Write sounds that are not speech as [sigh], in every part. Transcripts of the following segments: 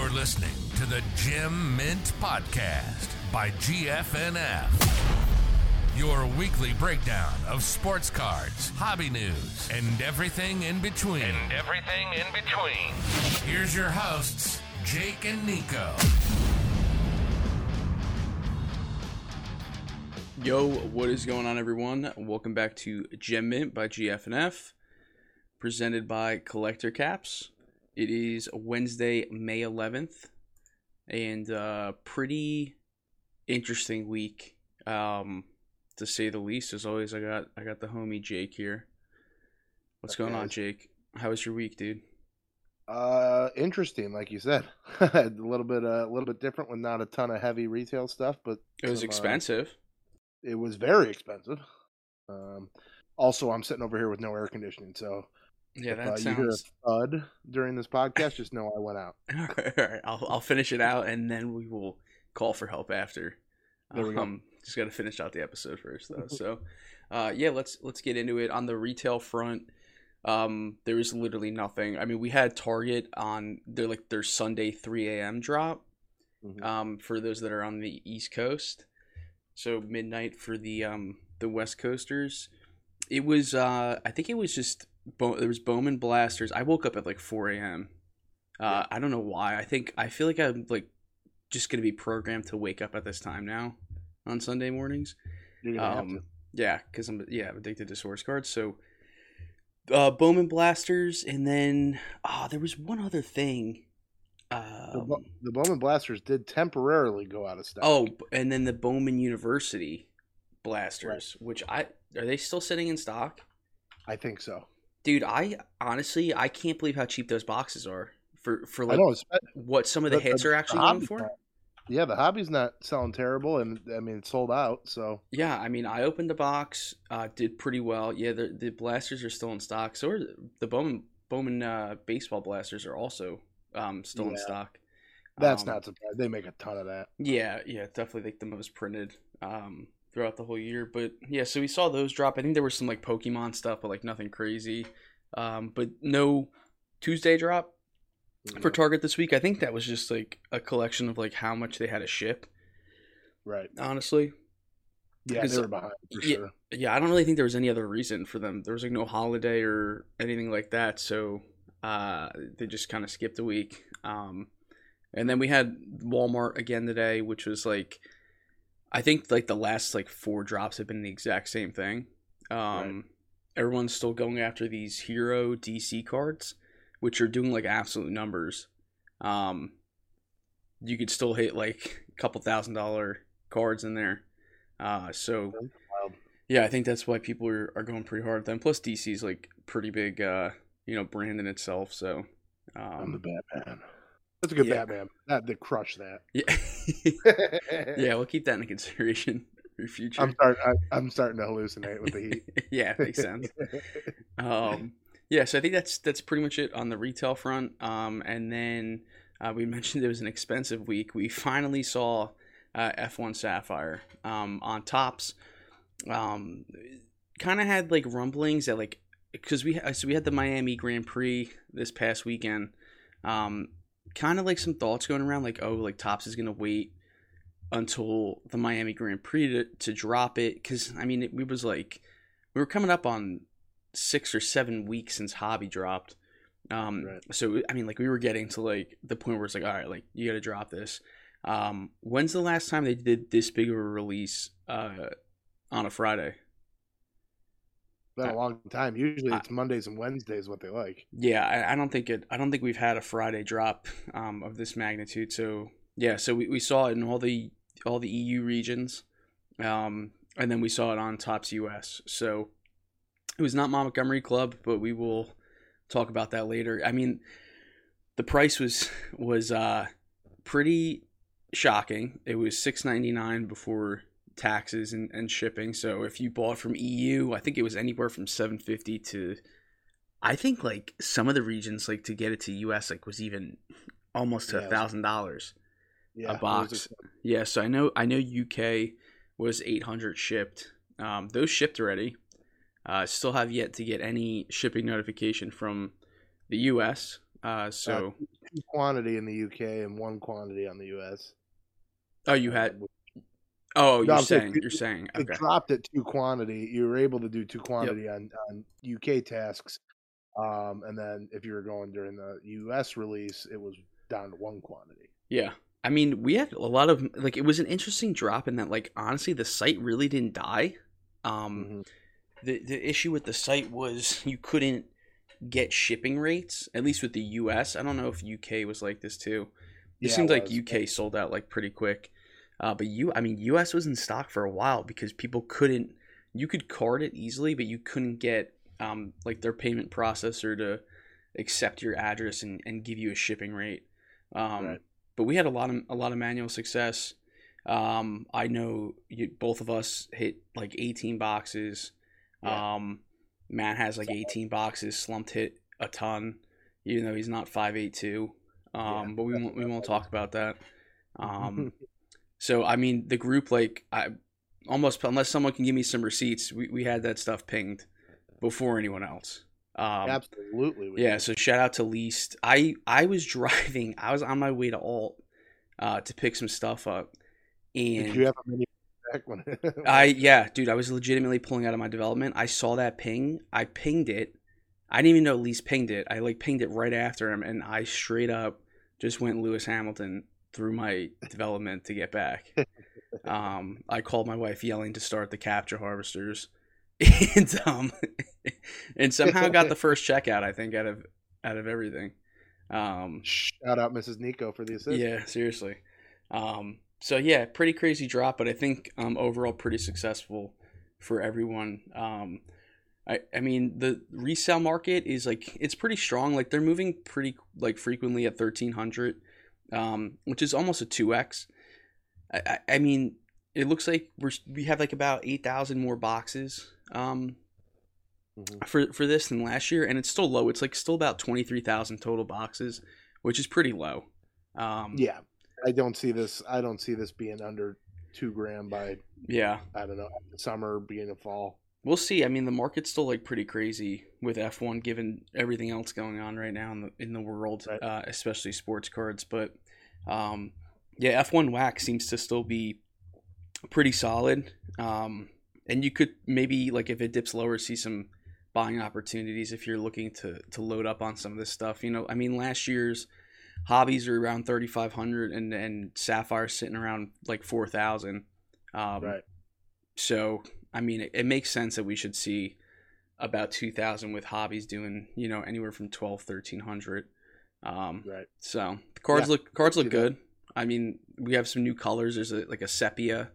You're listening to the Gem Mint Podcast by GFNF. Your weekly breakdown of sports cards, hobby news, and everything in between. And everything in between. Here's your hosts, Jake and Nico. Yo, what is going on, everyone? Welcome back to Gem Mint by GFNF, presented by Collector Caps. It is Wednesday, May 11th, and uh, pretty interesting week, um, to say the least. As always, I got I got the homie Jake here. What's going on, Jake? How was your week, dude? Uh, interesting, like you said, [laughs] a little bit uh, a little bit different with not a ton of heavy retail stuff, but It was some, uh, expensive. it was very expensive. Um, also, I'm sitting over here with no air conditioning, so yeah, if that uh, you hear a sounds. thud during this podcast, just know I went out. [laughs] All right, I'll I'll finish it out, and then we will call for help after. There we go. Um, just got to finish out the episode first, though. so, [laughs] uh, yeah, let's let's get into it. On the retail front, um, there is literally nothing. I mean, we had Target on their like their Sunday three a.m. drop. Mhm. Um, for those that are on the East Coast, so midnight for the um the West Coasters. It was uh I think it was just Bo- there was Bowman Blasters. I woke up at like four a.m. Uh, I don't know why. I think I feel like I'm like just gonna be programmed to wake up at this time now on Sunday mornings. You're gonna have Um, yeah, because I'm yeah I'm addicted to source cards. So uh, Bowman Blasters, and then ah, there was one other thing. The, Um, Bo- the Bowman Blasters did temporarily go out of stock. oh, and then the Bowman University Blasters, which I are they still sitting in stock? I think so. Dude, I honestly I can't believe how cheap those boxes are for for like know. What some of the, hits are actually going for. not- yeah, the hobby's not selling terrible, and I mean, it's sold out. So Yeah, I mean, I opened the box, uh, did pretty well. Yeah, the the blasters are still in stock. So are the, the Bowman Bowman uh, baseball blasters are also um, still in stock. that's Um, not surprising. They make a ton of that. Yeah, yeah, definitely like the most printed um, throughout the whole year. But yeah, so we saw those drop. I think there was some like Pokemon stuff, but like nothing crazy. Um, but no Tuesday drop for Target this week. I think that was just like a collection of like how much they had to ship. right. Honestly, Yeah, they were behind for yeah, sure. yeah, I don't really think there was any other reason for them. There was like no holiday or anything like that, so uh, they just kind of skipped a week. Um, and then we had Walmart again today, which was like, I think like the last like four drops have been the exact same thing. Um, Right. Everyone's still going after these hero DC cards, which are doing like absolute numbers. Um, you could still hit like a couple thousand dollar cards in there. Uh, so yeah, I think that's why people are, are going pretty hard at them. Plus, DC's like pretty big, uh, you know, brand in itself. So, I'm the um, Batman. That's a good yeah. Batman. That they crush that. [laughs] yeah, [laughs] yeah, we'll keep that into consideration [laughs] for future. I'm starting. I, I'm starting to hallucinate with the heat. yeah, makes sense. Um, yeah, so I think that's that's pretty much it on the retail front. Um, and then uh, we mentioned it was an expensive week. We finally saw uh, F1 Sapphire um, on Topps. Um, kind of had like rumblings that like because we so we had the Miami Grand Prix this past weekend. Um, kind of like some thoughts going around like oh like Topps is gonna wait until the Miami Grand Prix to, to drop it because I mean it, we was like we were coming up on six or seven weeks since Hobby dropped. Um, Right. so I mean, like we were getting to like the point where it's like, all right, like you got to drop this. Um, when's the last time they did this big of a release uh, on a Friday? Been a long time. Usually it's Mondays and Wednesdays what they like. Yeah, I, I don't think it. I don't think we've had a Friday drop um, of this magnitude. So yeah, so we, we saw it in all the all the EU regions, um, and then we saw it on Topps US. So it was not Montgomery Club, but we will talk about that later. I mean, the price was was uh, pretty shocking. It was six ninety nine before taxes and, and shipping. So if you bought from EU, I think it was anywhere from seven fifty to I think like some of the regions like to get it to US like was even almost to a thousand dollars Yeah, a box. Yeah, so I know I know UK was eight hundred shipped. Um, those shipped already. Uh, still have yet to get any shipping notification from the US. Uh, so two quantity in the UK and one quantity on the US. oh, you had oh, No, you're I'm saying it- you're saying It okay. dropped at two quantity. You were able to do two quantity on, on UK tasks. Um, and then if you were going during the US release, it was down to one quantity. Yeah. I mean, we had a lot of like it was an interesting drop in that like honestly the site really didn't die. Um Mhm. the the issue with the site was you couldn't get shipping rates at least with the US. I don't know if UK was like this too. It Yeah, seemed it like. UK sold out like pretty quick. Uh but you I mean US was in stock for a while because people couldn't you could card it easily but you couldn't get um like their payment processor to accept your address and, and give you a shipping rate. Um Right. but we had a lot of a lot of manual success. Um, I know you, both of us hit like 18 boxes. Yeah. Um, Matt has like 18 boxes. Slumped hit a ton, even though he's not 5'8", Um, Yeah, but we won't we won't talk about that. Um, [laughs] so I mean the group like I almost unless someone can give me some receipts, we, we had that stuff pinged before anyone else. Um, Absolutely. yeah, did. so shout out to Least. I I was [laughs] driving. I was on my way to Alt uh, to pick some stuff up, Did and you have a mini back when [laughs] I yeah, dude, I was legitimately pulling out of my development. I saw that ping. I pinged it. I didn't even know Least pinged it. I like pinged it right after him, and I straight up just went Lewis Hamilton through my development to get back. [laughs] Um, I called my wife yelling to start the captcha harvesters, [laughs] and um, and somehow got the first checkout. I think out of out of everything. Um, Shout out Mrs. Nico for the assist. yeah, seriously. Um, so yeah, pretty crazy drop, but I think um, overall pretty successful for everyone. Um, I, I mean the resale market is like it's pretty strong. Like they're moving pretty like frequently at thirteen hundred, um, which is almost a two x. I, I, I mean it looks like we're we have like about eight thousand more boxes um, Mhm. for for this than last year, and it's still low. It's like still about twenty three thousand total boxes, which is pretty low. Um, Yeah. I don't see this. I don't see this being under two grand by yeah, I don't know summer, being of fall. we'll see. I mean, the market's still like pretty crazy with F one, given everything else going on right now in the in the world, Right. uh, especially sports cards. But um, yeah, F one wax seems to still be pretty solid. Um, and you could maybe like if it dips lower, see some buying opportunities if you're looking to to load up on some of this stuff. You know, I mean, last year's hobbies are around 3500 and and sapphire sitting around like 4000 um Right. so i mean it, it makes sense that we should see about 2000 with hobbies doing you know anywhere from 12 1300 um Right. so the cards Yeah, look cards look good i mean we have some new colors there's a, like a sepia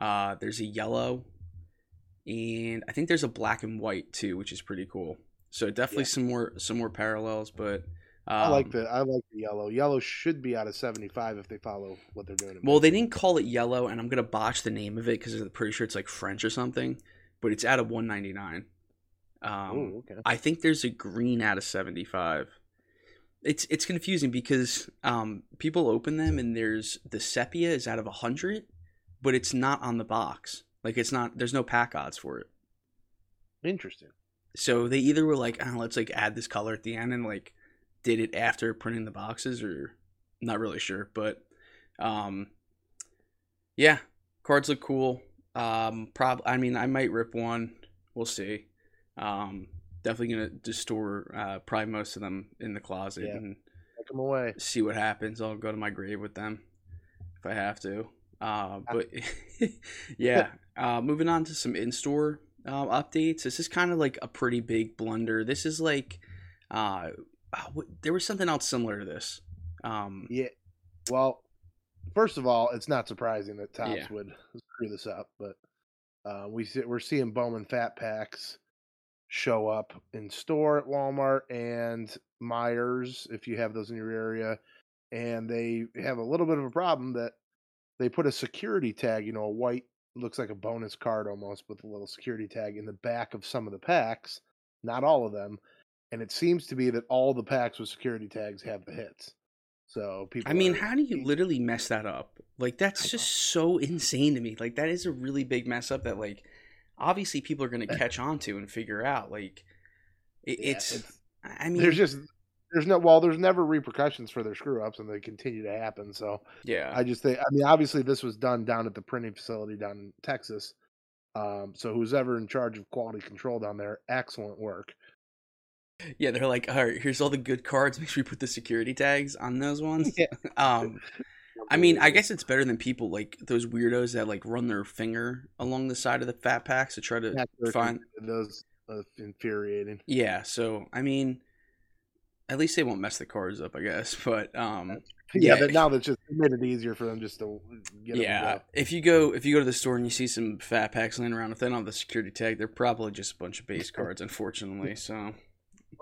uh there's a yellow and i think there's a black and white too which is pretty cool so definitely Yeah. some more some more parallels but um, I like the I like the yellow. Yellow should be out of seventy five if they follow what they're doing. Well, they didn't call it yellow, and I'm gonna botch the name of it because I'm pretty sure it's like French or something. But it's out of 199. Um, Ooh, okay. I think there's a green out of 75. It's it's confusing because um, people open them and there's the sepia is out of a 100, but it's not on the box. Like it's not. There's no pack odds for it. Interesting. So they either were like, oh, let's like add this color at the end and like did it after printing the boxes or not really sure, but um yeah, cards look cool. Um prob I mean I might rip one. We'll see. Um definitely gonna just store uh probably most of them in the closet Yeah. and Take them away. see what happens. I'll go to my grave with them if I have to. Uh, but [laughs] yeah, uh, moving on to some in-store uh, updates. This is kind of like a pretty big blunder. This is like uh, uh, there was something else similar to this. Um, Yeah. Well, first of all, it's not surprising that Topps Yeah. would screw this up, but uh, we see, we're seeing Bowman Fat Packs show up in store at Walmart and Meijer if you have those in your area, and they have a little bit of a problem that they put a security tag, you know, a white looks like a bonus card almost with a little security tag in the back of some of the packs, not all of them, and it seems to be that all the packs with security tags have the hits. So people. I mean, are- how do you literally mess that up? Like that's just so insane to me. Like that is a really big mess up that like obviously people are gonna catch on to and figure out. Like it, Yeah, it's, I mean, there's just there's no well, there's never repercussions for their screw ups, and they continue to happen. So Yeah. I just think, I mean, obviously this was done down at the printing facility down in Texas. Um, so who's ever in charge of quality control down there, excellent work. Yeah, they're like, all right, here's all the good cards. [laughs] Make sure you put the security tags on those [laughs] ones. Yeah. Um, I mean, I guess it's better than people like those weirdos that like run their finger along the side of the fat packs to try to That's find. those uh, infuriating. Yeah, so I mean, at least they won't mess the cards up, I guess. [laughs] But um, Yeah, Yeah. but now that's just it made it easier for them just to get 'em yeah, to if you go if you go to the store and you see some fat packs laying around, if they don't have the security tag, they're probably just a bunch of base [laughs] cards, unfortunately. So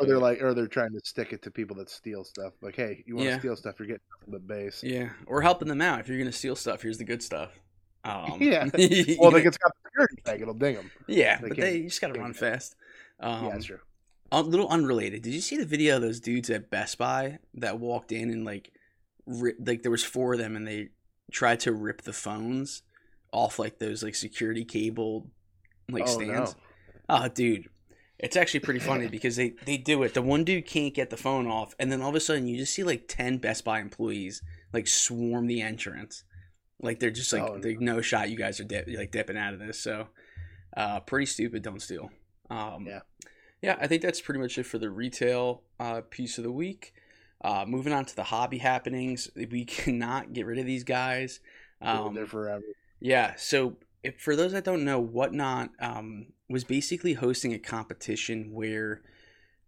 Or they're like, or they're trying to stick it to people that steal stuff. Like, hey, you want to Yeah. steal stuff? You're getting the base. yeah, or helping them out if you're gonna steal stuff. Here's the good stuff. [laughs] Um, Yeah. [laughs] Well, if it's got the security tag, it'll ding them. Yeah, They but can't- they you just gotta can't run do that. fast. Um, yeah, that's true. A little unrelated. Did you see the video of those dudes at Best Buy that walked in and like, ri- like there was four of them and they tried to rip the phones off like those like security cable like oh stands. no. Oh, dude, it's actually pretty funny because they they do it. The one dude can't get the phone off, and then all of a sudden you just see like ten Best Buy employees like swarm the entrance. Like they're just like Oh, no. there's no shot you guys are dip, like dipping out of this. So, uh, pretty stupid. Don't steal. Um, Yeah. yeah, I think that's pretty much it for the retail uh, piece of the week. Uh, moving on to the hobby happenings, we [laughs] cannot get rid of these guys. Um, They're forever. yeah. So if, for those that don't know, Whatnot um, was basically hosting a competition where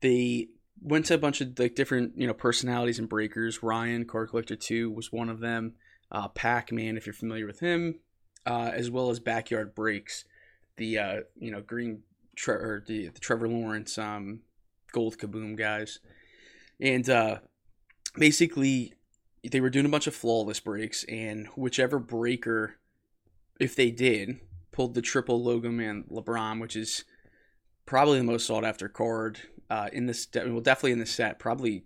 they went to a bunch of like different you know personalities and breakers. Ryan Card Collector Two was one of them. Uh, Pac Man, if you're familiar with him, uh, as well as Backyard Breaks, the uh, you know green tre- or the, the Trevor Lawrence um, Gold Kaboom guys, and uh, basically they were doing a bunch of flawless breaks, and whichever breaker, if they did, pulled the triple logo man LeBron, which is probably the most sought after card uh, in this. De- well, definitely in the set. Probably,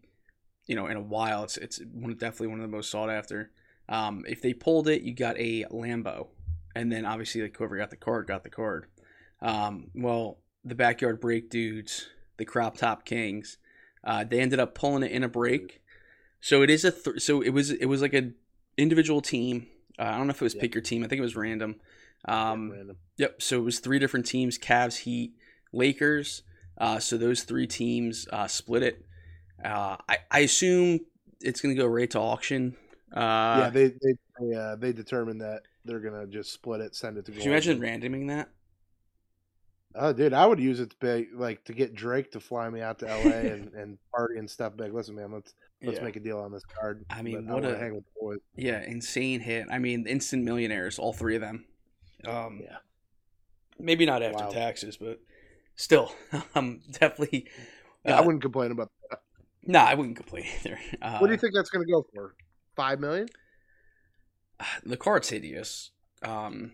you know, in a while. It's it's one definitely one of the most sought after. Um, if they pulled it, you got a Lambo, and then obviously like whoever got the card got the card. Um, well, the backyard break dudes, the crop top kings, uh, they ended up pulling it in a break. So it is a th- so it was it was like a individual team. Uh, I don't know if it was Yeah. pick your team. I think it was random. Um. Yep. So it was three different teams: Cavs, Heat, Lakers. Uh, so those three teams uh, split it. Uh, I, I assume it's going to go right to auction. Uh, yeah, they they they, uh, they determined that they're gonna just split it, send it to. Can you imagine randoming that? Oh, dude, I would use it to pay, like to get Drake to fly me out to LA [laughs] and, and party and stuff. Like, listen, man, let's let's yeah. make a deal on this card. I mean, but what wanna a- hang with the boys. yeah, insane hit. I mean, instant millionaires, all three of them. Um, Yeah. maybe not after Wow. taxes, but still, [laughs] I'm definitely. Yeah, uh, I wouldn't complain about. That. No, I wouldn't complain [laughs] either. Uh, What do you think that's gonna go for? Five million? The card's hideous. Um,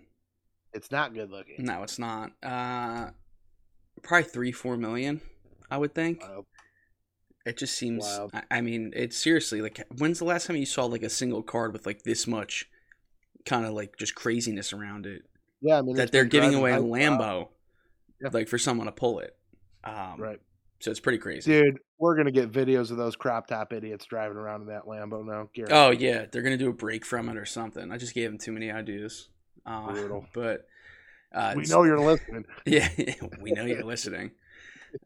It's not good looking. no, it's not. Uh, probably three, four million. I would think. Wild. It just seems. Wild. I, I mean, it's seriously like. When's the last time you saw like a single card with like this much, kind of like just craziness around it? Yeah, I mean that they're giving away a Lambo. Yeah. like for someone to pull it. Um, Right, So it's pretty crazy. dude. We're gonna get videos of those crop top idiots driving around in that Lambo now. Guaranteed. Oh yeah, they're gonna do a break from it or something. I just gave them too many ideas. Uh, Brutal. [laughs] But uh, we know you're listening. [laughs] Yeah, [laughs] we know you're listening.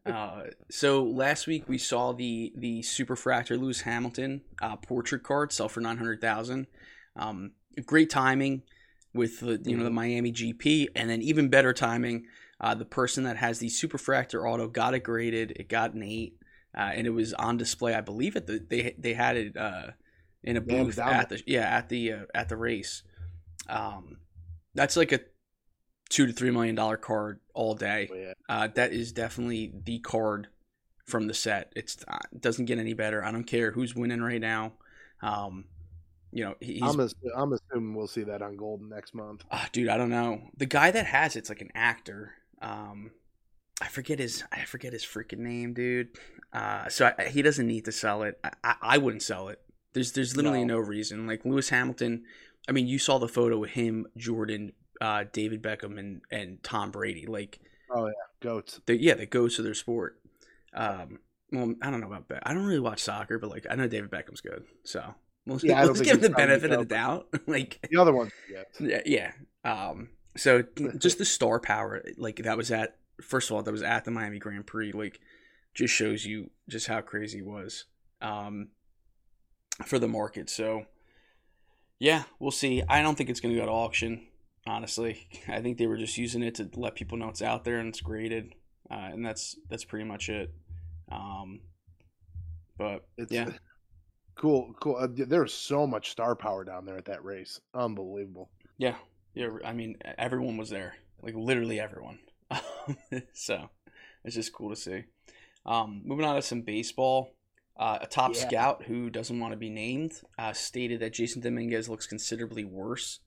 Uh, so last week we saw the the Superfractor Lewis Hamilton uh, portrait card sell for nine hundred thousand. Um, great timing with the you know the Miami GP, and then even better timing. Uh, the person that has the Superfractor auto got it graded. It got an eight, uh, and it was on display. I believe at the they they had it uh, in a They had it booth down at the yeah at the uh, at the race. Um, that's like a two to three million dollar card all day. Yeah, Uh, that is definitely the card from the set. It's uh, it doesn't get any better. I don't care who's winning right now. Um, you know, he- I'm ass- I'm assuming we'll see that on Goldin next month. Ah, dude. I don't know. The guy that has it's like an actor. Um, I forget his I forget his freaking name, dude. Uh, so I, he doesn't need to sell it. I, I, I wouldn't sell it. There's there's literally no. No. reason. Like Lewis Hamilton. I mean, you saw the photo of him, Jordan, uh, David Beckham, and and Tom Brady. Like oh yeah, Goats. the yeah, that goes to their sport. Um, well, I don't know about that. I don't really watch soccer, but like I know David Beckham's good, so we'll, Yeah, don't let's [laughs] give the benefit of the doubt. [laughs] like, The other ones, yeah. yeah. Um, so just the star power, like that was at first of all, that was at the Miami Grand Prix. Like, just shows you just how crazy it was um, for the market. So, yeah, we'll see. I don't think it's going to go to auction. Honestly, I think they were just using it to let people know it's out there and it's graded, uh, and that's that's pretty much it. Um, but It's yeah, [laughs] cool, cool. Uh, there's so much star power down there at that race. Unbelievable. yeah, yeah. I mean, everyone was there, like literally everyone. [laughs] so it's just cool to see. Um, moving on to some baseball. Uh, a top Yeah. scout who doesn't want to be named uh, stated that Jasson Dominguez looks considerably worse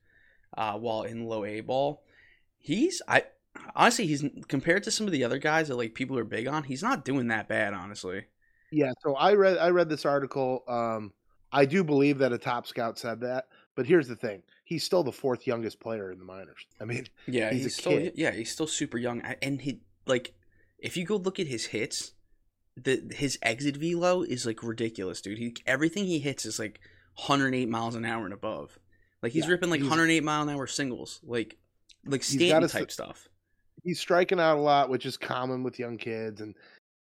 uh, while in low A ball. He's I honestly he's compared to some of the other guys that like people are big on. He's not doing that bad, honestly. Yeah, so I read I read this article. Um, I do believe that a top scout said that, but here's the thing: he's still the fourth youngest player in the minors. I mean, Yeah, He's he's, still kid. yeah he's still super young, and he like if you go look at his hits, the his exit velo is like ridiculous, dude. He everything he hits is like 108 miles an hour and above. Like he's Yeah, ripping like he's- 108 mile an hour singles, like like Stanton type stuff. he's striking out a lot, which is common with young kids, and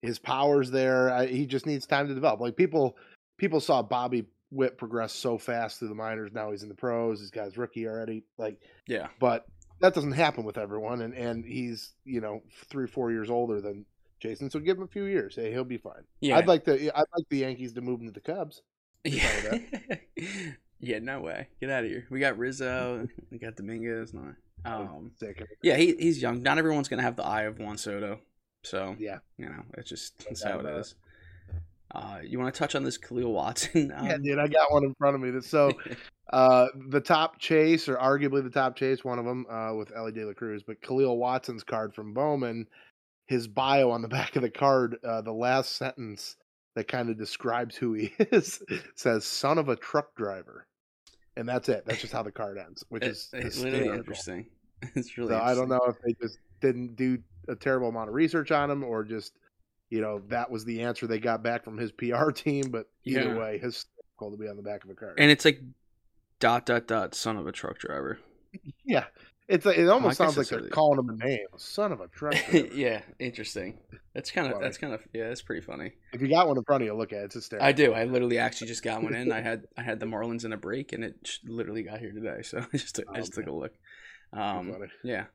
his power's there. I, he just needs time to develop. Like people, people saw Bobby Witt progress so fast through the minors. Now he's in the pros. He's got his rookie already. Like, Yeah, but that doesn't happen with everyone, and and he's you know three four years older than Jasson, so give him a few years. Hey, he'll be fine. yeah, I'd like to. I'd like the Yankees to move him to the Cubs. [laughs] yeah. yeah, no way. Get out of here. We got Rizzo. We got Dominguez. No. Um, yeah, he, he's young. Not everyone's gonna have the eye of Juan Soto. So Yeah. you know, it's just that's how it. is. Uh, you want to touch on this Khalil Watson? [laughs] Um, Yeah, dude, I got one in front of me. That's so. [laughs] Uh, the top chase, or arguably the top chase, one of them uh, with Elly De La Cruz, but Khalil Watson's card from Bowman, his bio on the [laughs] back of the card, uh, the last sentence that kind of describes who he is says "son of a truck driver," and that's it. That's just how the card ends, which is it's literally interesting. It's really. So I don't know if they just didn't do a terrible amount of research on him, or just you know that was the answer they got back from his [laughs] PR team. But either Yeah. way, hysterical to be on the back of a car. And it's like dot dot dot son of a truck driver. Yeah, it's like, it almost I sounds like they're really- calling him a name. Son of a truck. [laughs] driver. yeah, interesting. That's kind of that's kind of yeah, that's pretty funny. if you got one in front of you, look at it. It's hysterical. I do. I literally actually just got one in. I had I had the Marlins in a break, and it literally got here today. So [laughs] I just took, I Oh, just took a look. Um, yeah,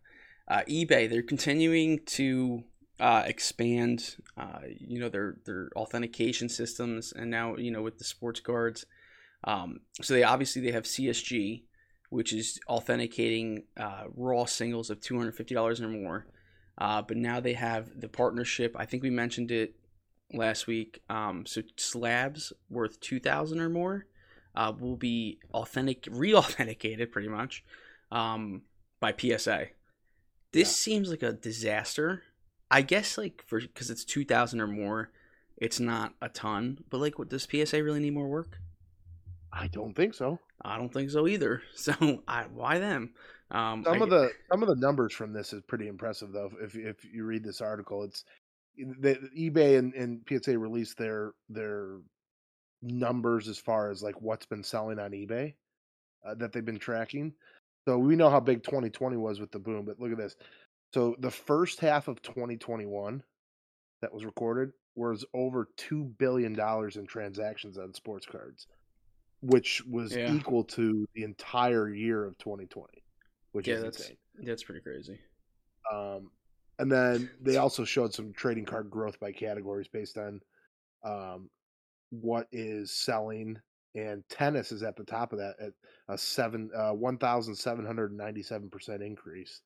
uh, eBay. They're continuing to uh, expand. Uh, you know their their authentication systems, and now you know with the sports cards. Um, so they obviously they have CSG, which is authenticating uh, raw singles of two hundred fifty dollars or more. Uh, but now they have the partnership. I think we mentioned it last week. Um, so slabs worth two thousand or more uh, will be authentic, re-authenticated, pretty much, um, by PSA. This seems like a disaster. I guess like for because it's two thousand or more, it's not a ton. But like, what does PSA really need more work? I don't think so. I don't think so either. [laughs] So I, why them? Um, Some I- of the some of the numbers from this is pretty impressive, though. If if you read this article, it's the eBay and, and PSA released their their numbers as far as like what's been selling on eBay uh, that they've been tracking. So we know how big 2020 was with the boom, but look at this. So the first half of 2021 that was recorded was over two billion dollars in transactions on sports cards, which was Yeah. equal to the entire year of 2020, which yeah, is that's insane. that's pretty crazy. Um, and then they also showed some trading card growth by categories based on um, what is selling, and tennis is at the top of that at a seven uh, one thousand seven hundred ninety seven percent increase.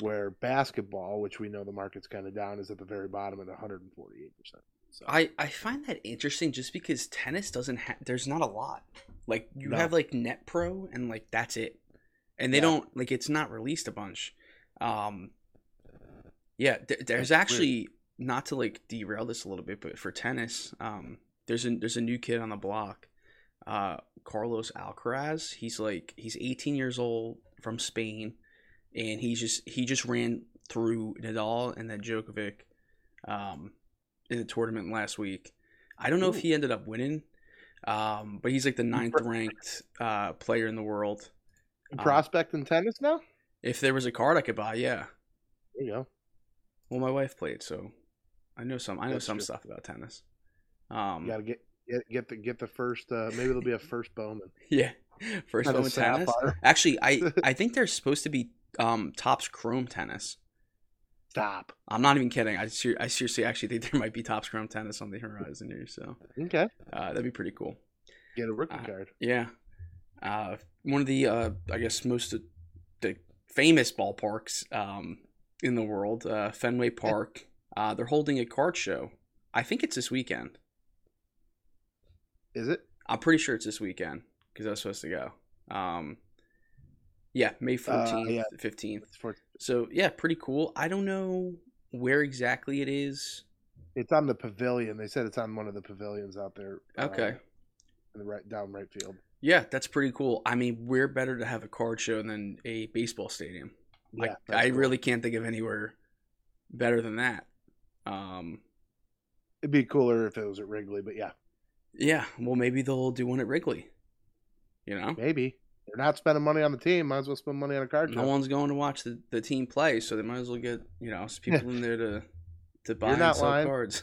Where basketball, which we know the market's kind of down, is at the very bottom at one hundred and forty eight percent. So I, I find that interesting just because tennis doesn't have there's not a lot. Like you No. have like Net Pro and like that's it. And they Yeah. don't like it's not released a bunch. Um yeah, th- there's That's weird. actually not to like derail this a little bit, but for tennis, um there's a there's a new kid on the block. Uh Carlos Alcaraz. He's like he's 18 years old from Spain and he just he just ran through Nadal and then Djokovic. Um in the tournament last week. I don't know if he ended up winning, um, but he's like the ninth ranked uh, player in the world. Um, Prospect in tennis now. If there was a card I could buy, yeah. There you go. Well, my wife played, so I know some. I know That's some true. stuff about tennis. Um, You gotta get get get the get the first. Uh, maybe there'll be a first Bowman. [laughs] yeah. First Not a one with tennis. Actually, I [laughs] I think there's supposed to be um, Topps chrome tennis. Stop. I'm not even kidding. I ser- I seriously actually think [laughs] there might be Topps chrome tennis on the horizon here. So Okay. uh, that'd be pretty cool. Get a rookie Uh, card. Yeah. Uh, one of the, uh, I guess, most of the famous ballparks um, in the world, uh, Fenway Park, uh, they're holding a card show. I think it's this weekend. Is it? I'm pretty sure it's this weekend because I was supposed to go. Um, yeah, May 14th, yeah. 15th. So, yeah, pretty cool. I don't know where exactly it is. It's on the pavilion. They said it's on one of the pavilions out there. uh, Okay. in the right down right field. Yeah, that's pretty cool. I mean, we're better to have a card show than a baseball stadium. Yeah, Like that's I cool. really can't think of anywhere better than that. Um, It'd be cooler if it was at Wrigley, but yeah, yeah, well, maybe they'll do one at Wrigley. You know, maybe they're not spending money on the team. Might as well spend money on a card no one's going to watch the, the team play, so they might as well get you know some people in there to to [laughs] buy and sell lying. cards.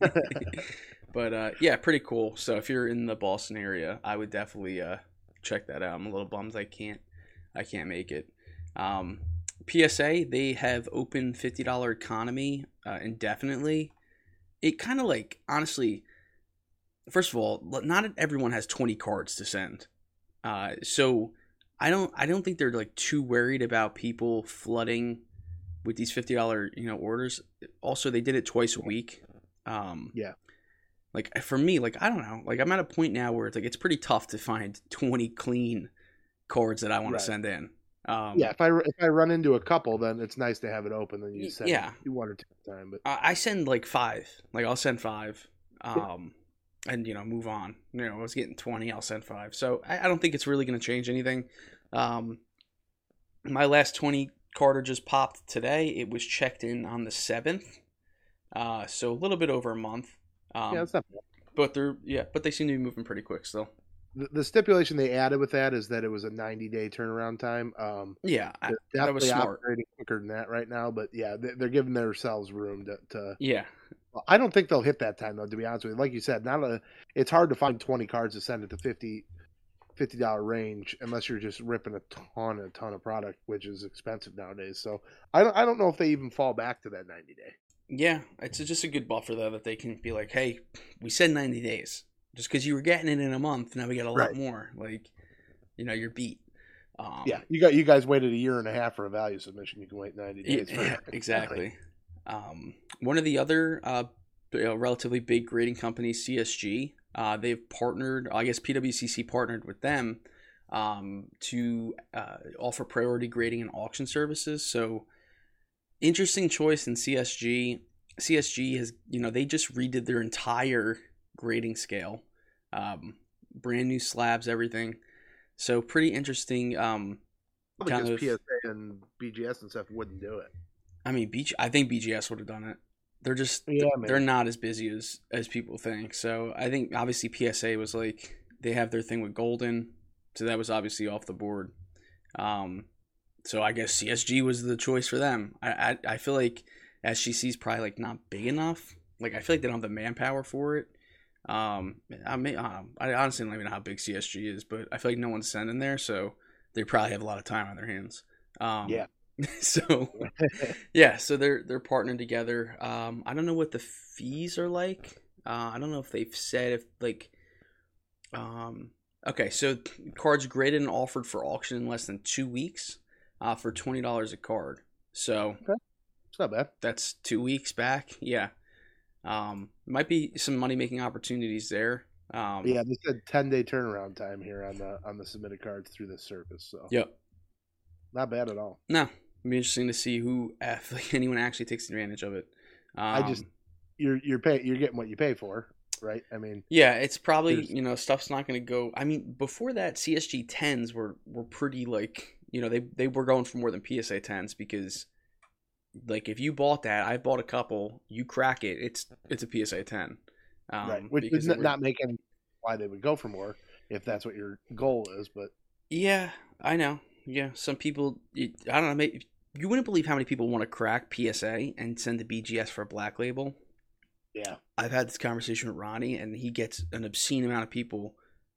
[laughs] [laughs] but uh, yeah, pretty cool. So if you're in the Boston area, I would definitely uh, check that out. I'm a little bummed I can't I can't make it. Um, PSA they have open fifty dollar economy uh, indefinitely. It kind of like honestly, first of all, not everyone has twenty cards to send, uh, so I don't I don't think they're like too worried about people flooding with these fifty dollar you know orders. Also, they did it twice a week. Um, Yeah. Like for me, like I don't know, like I'm at a point now where it's like it's pretty tough to find twenty clean cards that I want Right. to send in. Um, yeah, if I if I run into a couple, then it's nice to have it open. Then you send yeah. you one or two at a time. But I I send like five. Like I'll send five. Um and you know, move on. You know, I was getting twenty, I'll send five. So I, I don't think it's really gonna change anything. Um my last twenty Carter just popped today. It was checked in on the seventh. Uh so a little bit over a month. Um yeah, it's not bad. but they're yeah, but they seem to be moving pretty quick still. The, the stipulation they added with that is that it was a 90 day turnaround time. Um, Yeah, that was smart. operating quicker than that right now. But yeah, they, they're giving themselves room to, to. yeah. I don't think they'll hit that time though. To be honest with you, like you said, not a. It's hard to find 20 cards to send at the 50 fifty dollar range unless you're just ripping a ton a ton of product, which is expensive nowadays. So I don't I don't know if they even fall back to that 90 day. Yeah, it's just a good buffer though that they can be like, "Hey, we said 90 days. Just because you were getting it in a month, now we get a lot Right. more." Like, you know, you're beat. Um, Yeah, you got you guys waited a year and a half for a value submission. You can wait 90 yeah, days. for [laughs] yeah, that. [laughs] exactly. Um, one of the other uh, relatively big grading companies, CSG, uh, they've partnered. I guess PWCC partnered with them um, to uh, offer priority grading and auction services. So, interesting choice in CSG. CSG has, you know, they just redid their entire grading scale, um, brand new slabs, everything. So pretty interesting. Um, kind Because of- PSA and BGS and stuff wouldn't do it. I mean, BG, I think BGS would have done it. They're just Yeah, they're not as busy as as people think. So I think obviously PSA was like they have their thing with Goldin, so that was obviously off the board. Um, so I guess CSG was the choice for them. I I, I feel like SGC is probably like not big enough. Like I feel like they don't have the manpower for it. Um, I may uh, I honestly don't even know how big CSG is, but I feel like no one's sending there, so they probably have a lot of time on their hands. Um, Yeah. [laughs] So [laughs] yeah, so they're they're partnering together. Um, I don't know what the fees are like. Uh, I don't know if they've said if like, um, okay, so cards graded and offered for auction in less than two weeks, uh, for twenty dollars a card. So It's not bad. that's two weeks back. Yeah, um, might be some money making opportunities there. Um, Yeah, they said 10 day turnaround time here on the on the submitted cards through this service. So Yep. not bad at all. No, be interesting to see who, if like, [laughs] anyone actually takes advantage of it. Um, I just- You're you're paying you're getting what you pay for, right? I mean, Yeah, it's probably you know stuff's not going to go. I mean, before that, CSG tens were were pretty like you know they they were going for more than PSA tens because like if you bought that, I bought a couple. You crack it, it's it's a PSA ten. Um, right, which does not, not make any why they would go for more if that's what your goal is. But yeah, I know. Yeah, some people. I don't know. Maybe, you wouldn't believe how many people want to crack PSA and send to BGS for a black label. Yeah, I've had this conversation with Ronnie, and he gets an obscene amount of people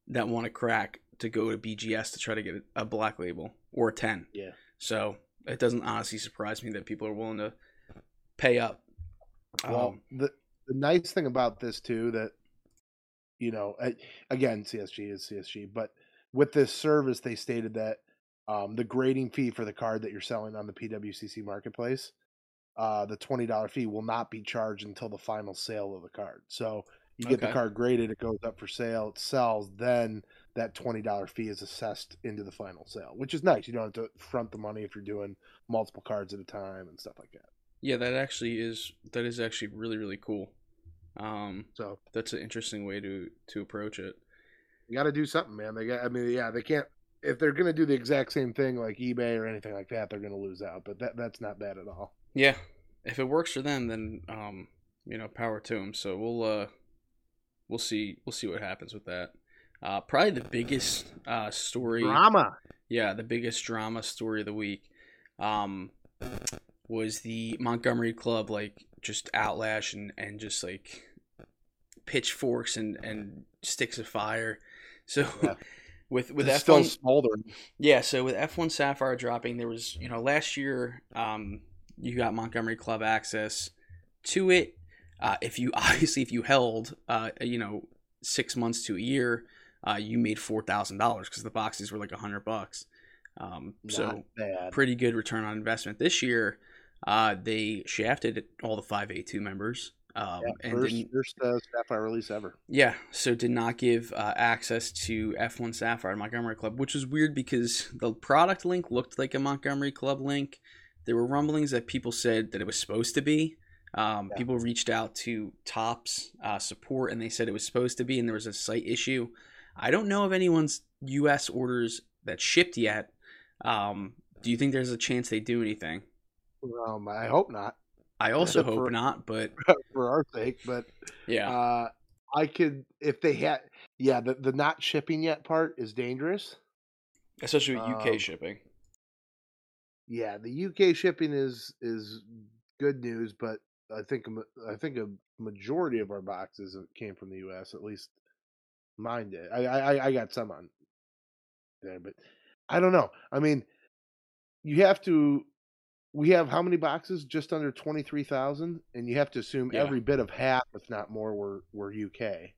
that want to crack to go to BGS to try to get a black label or a ten. Yeah. So it doesn't honestly surprise me that people are willing to pay up. Well, um, the the nice thing about this too that you know again CSG is CSG, but with this service they stated that um, the grading fee for the card that you're selling on the PWCC marketplace, uh, the twenty dollar fee will not be charged until the final sale of the card. So you get okay. the card graded, it goes up for sale, it sells, then that twenty dollar fee is assessed into the final sale, which is nice. You don't have to front the money if you're doing multiple cards at a time and stuff like that. Yeah, that actually is that is actually really really cool. Um, so that's an interesting way to to approach it. You got to do something, man. They got. I mean, yeah, they can't. If they're gonna do the exact same thing like eBay or anything like that, they're gonna lose out. But that that's not bad at all. Yeah, if it works for them, then um, you know, power to them. So we'll uh, we'll see we'll see what happens with that. Uh, probably the biggest uh, story drama. Yeah, the biggest drama story of the week um, was the Montgomery Club like just outlash and, and just like pitchforks and, and sticks of fire. So yeah. [laughs] with with F one smoldering. Yeah, so with F one Sapphire dropping, there was you know last year um, you got Montgomery Club access to it. Uh, if you [laughs] obviously if you held uh, you know six months to a year, uh, you made four thousand dollars because the boxes were like a hundred bucks. Um, so bad. pretty good return on investment this year. Uh, they shafted all the five A two members. Um, yeah, and first, first uh, Sapphire release ever. Yeah, so did not give uh, access to F1 Sapphire Montgomery Club, which was weird because the product link looked like a Montgomery Club link. There were rumblings that people said that it was supposed to be. Um, yeah. People reached out to Topps uh, support and they said it was supposed to be, and there was a site issue. I don't know of anyone's U.S. orders that shipped yet. Um, do you think there's a chance they do anything? Um, I hope not. I [laughs] also hope for, not, but [laughs] for our sake. But yeah, uh, I could if they had. Yeah, the the not shipping yet part is dangerous, especially with UK um, shipping. Yeah, the UK shipping is is good news, but I think I think a majority of our boxes came from the US. At least mine did. I I, I got some on there, but I don't know. I mean, you have to. We have how many boxes? Just under twenty three thousand, and you have to assume yeah. every bit of half, if not more, were were UK.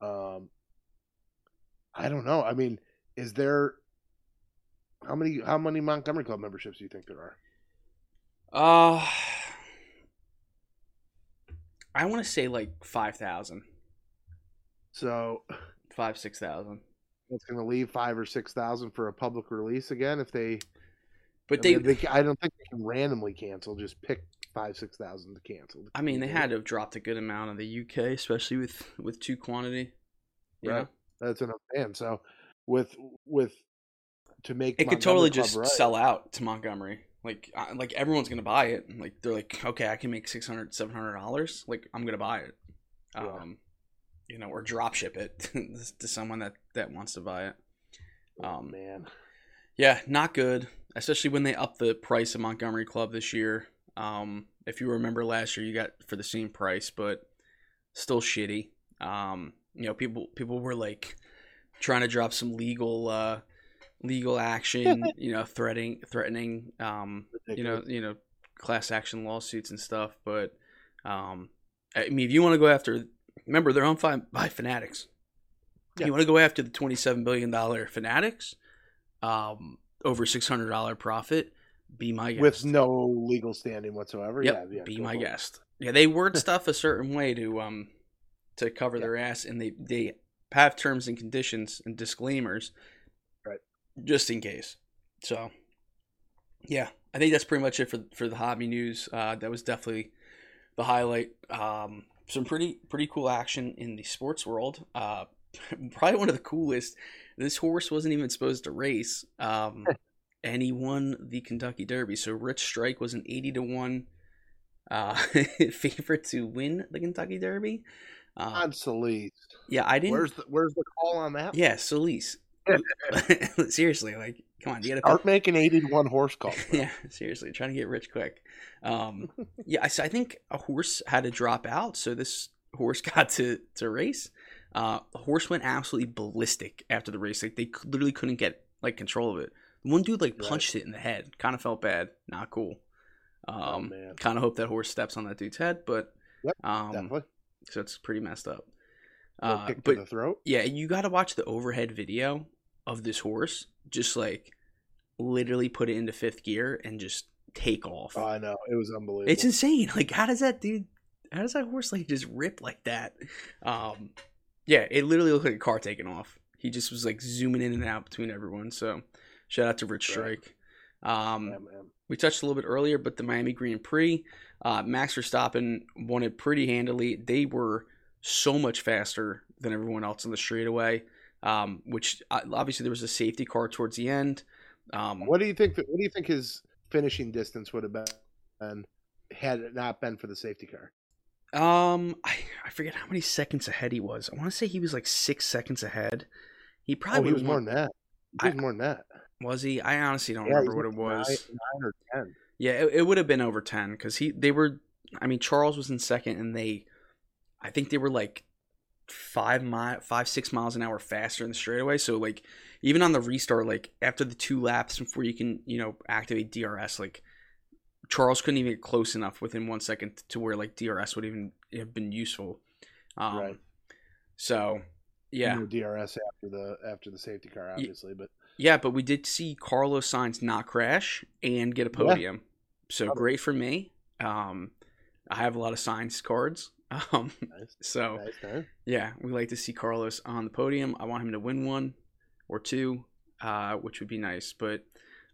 Um, I don't know. I mean, is there how many how many Montgomery Club memberships do you think there are? Uh I want to say like five thousand. So five six thousand. It's going to leave five or six thousand for a public release again if they. But I they, mean, they, I don't think they can randomly cancel. Just pick five six thousand to cancel. I mean, they had to have dropped a good amount of the UK, especially with with two quantity. right. Know? That's enough. And so with with to make it could totally just right. sell out to Montgomery. Like like everyone's gonna buy it. Like they're like, okay, I can make 600 700 dollars. Like I'm gonna buy it. Yeah. Um, you know, or drop ship it [laughs] to someone that that wants to buy it. Oh, um, oh, man, yeah, not good. Especially when they up the price of Montgomery Club this year. Um, if you remember last year, you got for the same price, but still shitty. Um, you know, people people were like trying to drop some legal uh, legal action, [laughs] you know, threatening threatening um, you know, you know, class action lawsuits and stuff, but um, I mean, if you want to go after remember they're owned by, by Fanatics. Yeah. You want to go after the twenty-seven billion dollar Fanatics, um, over six hundred dollar profit. Be my guest with no legal standing whatsoever. Yep, yeah, yeah be my guest. Yeah, they word [laughs] stuff a certain way to um to cover yeah. their ass, and they they have terms and conditions and disclaimers, right? Just in case. So, yeah, I think that's pretty much it for for the hobby news. Uh, that was definitely the highlight. Um, some pretty pretty cool action in the sports world. Uh, [laughs] probably one of the coolest. This horse wasn't even supposed to race. Um, [laughs] and he won the Kentucky Derby. So Rich Strike was an eighty to one uh, [laughs] favorite to win the Kentucky Derby. Uh, on Solis. Yeah, I didn't. Where's the Where's the call on that? Yeah, Solis. [laughs] seriously, like, come on, you gotta start making eighty to one horse calls. yeah, seriously, trying to get rich quick. Um, yeah, I, I think a horse had to drop out, so this horse got to to race. Uh, the horse went absolutely ballistic after the race. Like they literally couldn't get like control of it. One dude like punched right. it in the head. Kind of felt bad. Not cool. Oh, um, oh, kind of hope that horse steps on that dude's head, but yep, um, definitely. so it's pretty messed up. Uh, but the throat. yeah, you got to watch the overhead video of this horse. Just like literally put it into fifth gear and just take off. I know it was unbelievable. It's insane. Like, how does that dude? How does that horse like just rip like that? Um, yeah, it literally looked like a car taking off. He just was like zooming in and out between everyone. So, shout out to Rich Strike. Um, yeah, we touched a little bit earlier, but the Miami Grand Prix, uh, Max Verstappen won it pretty handily. They were so much faster than everyone else on the straightaway. Um, which uh, obviously there was a safety car towards the end. Um, what do you think? What do you think his finishing distance would have been had it not been for the safety car? Um, I, I forget how many seconds ahead he was. I want to say he was like six seconds ahead. He probably oh, he was more than that. He was I, more than that. Was he? I honestly don't yeah, remember what it was. Nine, nine or ten. Yeah, it, it would have been over ten because he they were. I mean, Charles was in second, and they, I think they were like five mile, five six miles an hour faster in the straightaway. So like, even on the restart, like after the two laps before you can you know activate DRS, like Charles couldn't even get close enough within one second to where like DRS would even have been useful. Um, right. So yeah, no DRS after the after the safety car, obviously, but yeah, but we did see Carlos Sainz not crash and get a podium. Yeah. So great for me. Um, I have a lot of Sainz cards. [laughs] Um, nice. so nice, yeah, we like to see Carlos on the podium. I want him to win one or two, uh, which would be nice. But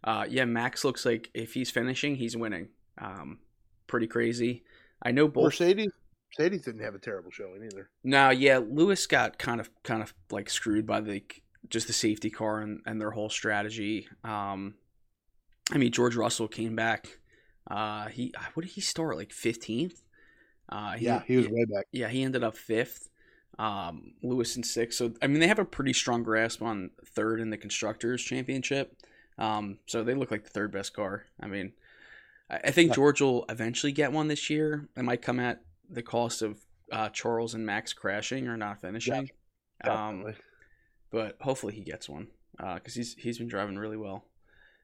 uh, yeah, Max looks like if he's finishing, he's winning. Um, pretty crazy. I know both. Mercedes, Mercedes didn't have a terrible showing either. No, yeah, Lewis got kind of kind of like screwed by the just the safety car and, and their whole strategy. Um, I mean, George Russell came back. Uh, he what did he start like fifteenth? Uh, yeah, he was way back. Yeah, he ended up fifth. Um, Lewis in sixth. So I mean, they have a pretty strong grasp on third in the constructors championship. Um, so they look like the third best car. I mean, I think George will eventually get one this year. It might come at the cost of uh, Charles and Max crashing or not finishing. Yeah, um, but hopefully he gets one because uh, he's he's been driving really well.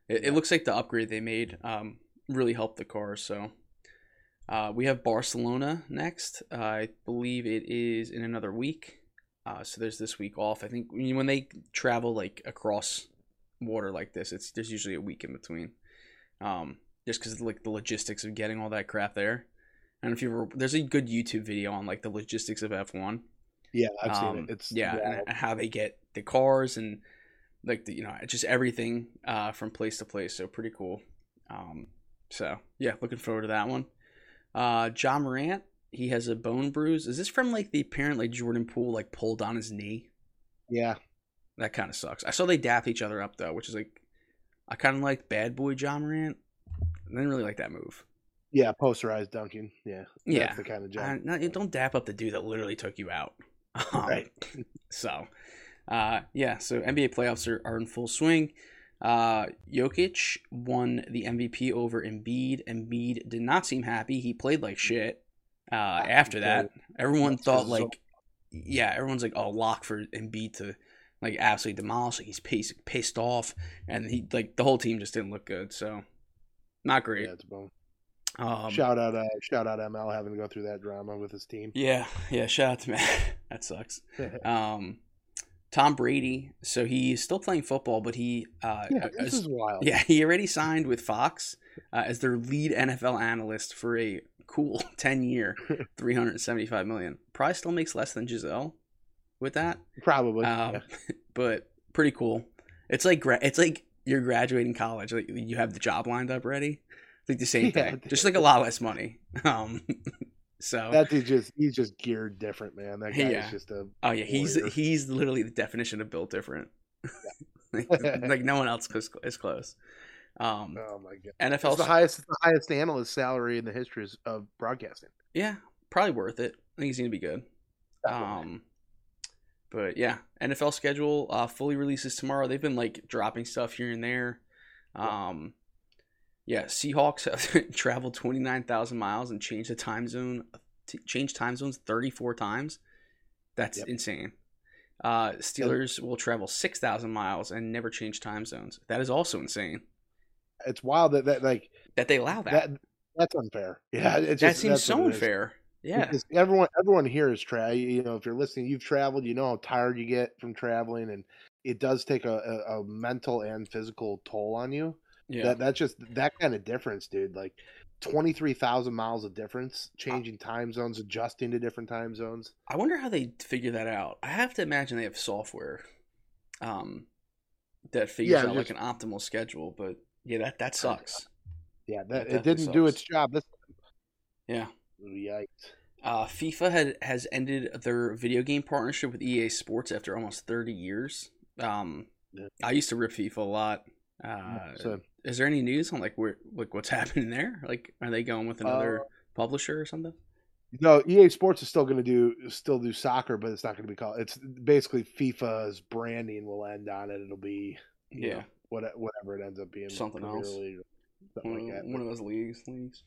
It, yeah. it, looks like the upgrade they made um, really helped the car. So uh, we have Barcelona next. Uh, I believe it is in another week. Uh, so there's this week off. I think when they travel like across water like this, it's there's usually a week in between. Um, just because like the logistics of getting all that crap there. And if you ever, there's a good YouTube video on like the logistics of F1. Yeah, I've um, seen it. It's yeah, and how they get the cars and like the, you know just everything uh, from place to place. So pretty cool. Um, so yeah, looking forward to that one. Uh, Ja Morant, he has a bone bruise. Is this from like the apparently Jordan Poole like pulled on his knee? Yeah, that kind of sucks. I saw they dap each other up though, which is like I kind of like bad boy Ja Morant. I didn't really like that move. Yeah, posterized dunking. Yeah, yeah, the kind of job. No, don't dap up the dude that literally took you out. [laughs] Um, right. so, uh, yeah. So NBA playoffs are, are in full swing. Uh, Jokic won the MVP over Embiid. Embiid did not seem happy. He played like shit. Uh, after that, everyone thought like, yeah, everyone's like, oh, lock for Embiid to like absolutely demolish. Like he's pissed, pissed off, and he like the whole team just didn't look good. So, not great. Yeah, it's bone. Um, shout out, uh, shout out ML having to go through that drama with his team. Yeah, yeah. Shout out to Matt. [laughs] that sucks. [laughs] um, Tom Brady. So he's still playing football, but he uh, yeah, this is wild. Yeah, he already signed with Fox uh, as their lead NFL analyst for a cool [laughs] ten year, three hundred seventy five million. Probably still makes less than Gisele with that. Probably, um, yeah. [laughs] but pretty cool. It's like it's like you're graduating college, like you have the job lined up ready It's like the same [laughs] yeah, thing, just like a lot less money. [laughs] Um, so that dude just he's just geared different, man. That guy yeah. is just a oh yeah, he's warrior. he's literally the definition of built different. like, like, no one else is, is close. Um, Oh my god. NFL, It's the highest the highest analyst salary in the history of broadcasting. yeah, probably worth it. I think he's gonna be good. Um, but yeah, NFL schedule uh, fully releases tomorrow. They've been like dropping stuff here and there. Um, yeah, Seahawks have [laughs] traveled twenty nine thousand miles and changed the time zone, t- changed time zones thirty four times. That's Yep. insane. Uh, Steelers will travel six thousand miles and never change time zones. That is also insane it's wild that that like that they allow that. that that's unfair. [laughs] Yeah, it's that seems so what it is. unfair. Yeah, Because everyone everyone here is tra you know if you're listening you've traveled you know how tired you get from traveling and it does take a, a, a mental and physical toll on you yeah. that that's just that kind of difference dude like 23,000 miles of difference changing time zones adjusting to different time zones I wonder how they figure that out. I have to imagine they have software um, that figures Yeah, out like an optimal schedule. But yeah, that that sucks. yeah that, That it didn't do its job this time. Yeah. Yikes Uh, FIFA had has ended their video game partnership with EA Sports after almost thirty years. Um, Yeah. I used to rip FIFA a lot. Uh, so is there any news on like where like what's [laughs] happening there? Like, are they going with another Uh, publisher or something? no EA Sports is still going to do still do soccer but it's not going to be called it's basically FIFA's branding will end on it it'll be you Yeah, know, what, whatever it ends up being Something else. Something one, like of, that. one of those leagues. Leagues.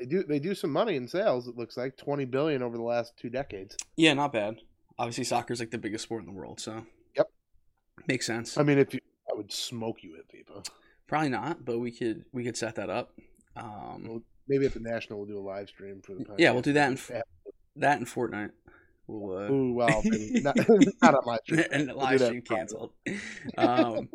They do they do some money in sales. It looks like twenty billion over the last two decades. Yeah, not bad. Obviously, soccer is like the biggest sport in the world, so Yep. makes sense. I mean, if you, I would smoke you at FIFA. Probably not, but we could we could set that up. Um, Well, Maybe at the national we'll do a live stream for the. Yeah, we'll do that in- podcast. that in Fortnite. We'll uh, Ooh, well, [laughs] not, [laughs] not on live stream. and the We'll live stream canceled. um,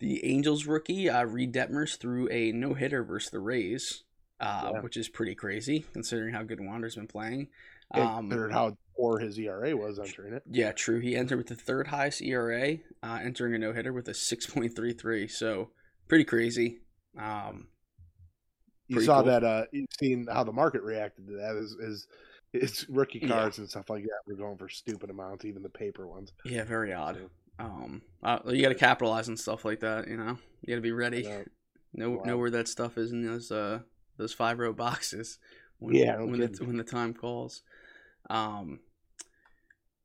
the Angels rookie uh, Reid Detmers threw a no hitter versus the Rays, uh, Yeah. which is pretty crazy considering how good Wander's been playing. Yeah, Um, considered how poor his ERA was entering it. yeah, true. He entered with the third highest ERA, uh, entering a no hitter with a six point three three. So pretty crazy. Um, You saw cool. that. Uh, you've seen how the market reacted to that. Is is his rookie Yeah. cards and stuff like that were going for stupid amounts, even the paper ones. yeah, very odd. Um, uh, you got to capitalize on stuff like that. You know, you got to be ready. know. Know Wow. know where that stuff is in those uh those five row boxes when Yeah, no when the when the time calls. Um,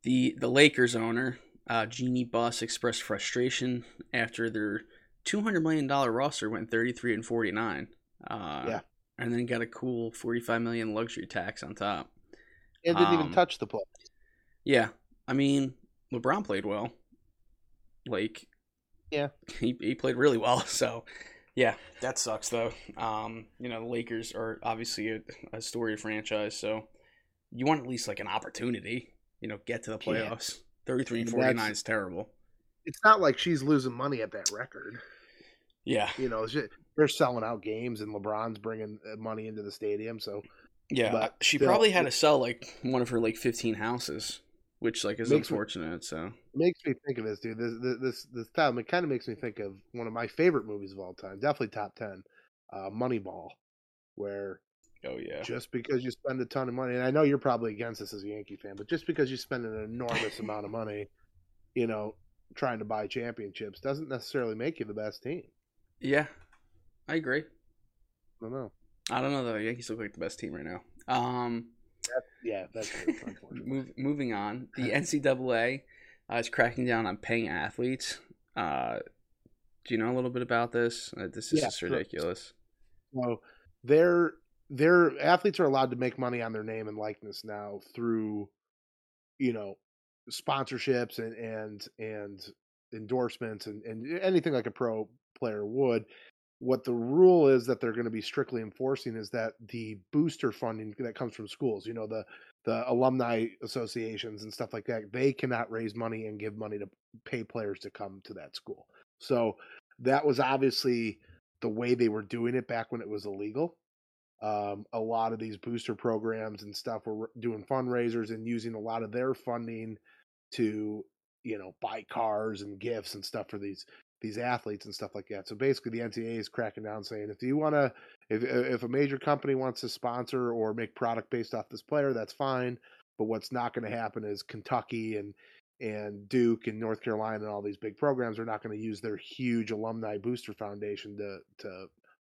the the Lakers owner uh, Jeanie Buss expressed frustration after their two hundred million dollar roster went thirty three and forty nine. Uh, Yeah. and then got a cool forty five million luxury tax on top. And didn't Um, even touch the play. Yeah, I mean LeBron played well. Like, Yeah. he he played really well. [laughs] So, yeah, that sucks though. Um, you know the Lakers are obviously a, a storied franchise, so you want at least like an opportunity. You know, get to the Yeah. playoffs. Thirty three and And forty nine that's- is terrible. It's not like she's losing money at that record. Yeah, You know, just- they're selling out games, and LeBron's bringing uh, money into the stadium. So yeah. But she still- probably had to sell like one of her like fifteen houses, which like is Makes me- unfortunate. So it makes me think of this, dude. This this this, this time it kind of makes me think of one of my favorite movies of all time, definitely top ten, uh, Moneyball, where oh yeah, just because you spend a ton of money, and I know you're probably against this as a Yankee fan, but just because you spend an enormous amount of money, you know, trying to buy championships doesn't necessarily make you the best team. yeah, I agree. I don't know. I don't know though. Yankees look like the best team right now. Um, Yeah, that's true. Move, moving on, the NCAA uh, is cracking down on paying athletes. Uh, do you know a little bit about this? Uh, this is Yeah, just ridiculous. So their their athletes are allowed to make money on their name and likeness now through, you know, sponsorships and and and endorsements and, and anything like a pro player would. What the rule is that they're going to be strictly enforcing is that the booster funding that comes from schools, you know, the the alumni associations and stuff like that, they cannot raise money and give money to pay players to come to that school. So that was obviously the way they were doing it back when it was illegal. Um, a lot of these booster programs and stuff were doing fundraisers and using a lot of their funding to, you know, buy cars and gifts and stuff for these these athletes and stuff like that. So basically, the NCAA is cracking down, saying if you want to, if if a major company wants to sponsor or make product based off this player, that's fine. But what's not going to happen is Kentucky and and Duke and North Carolina and all these big programs are not going to use their huge alumni booster foundation to to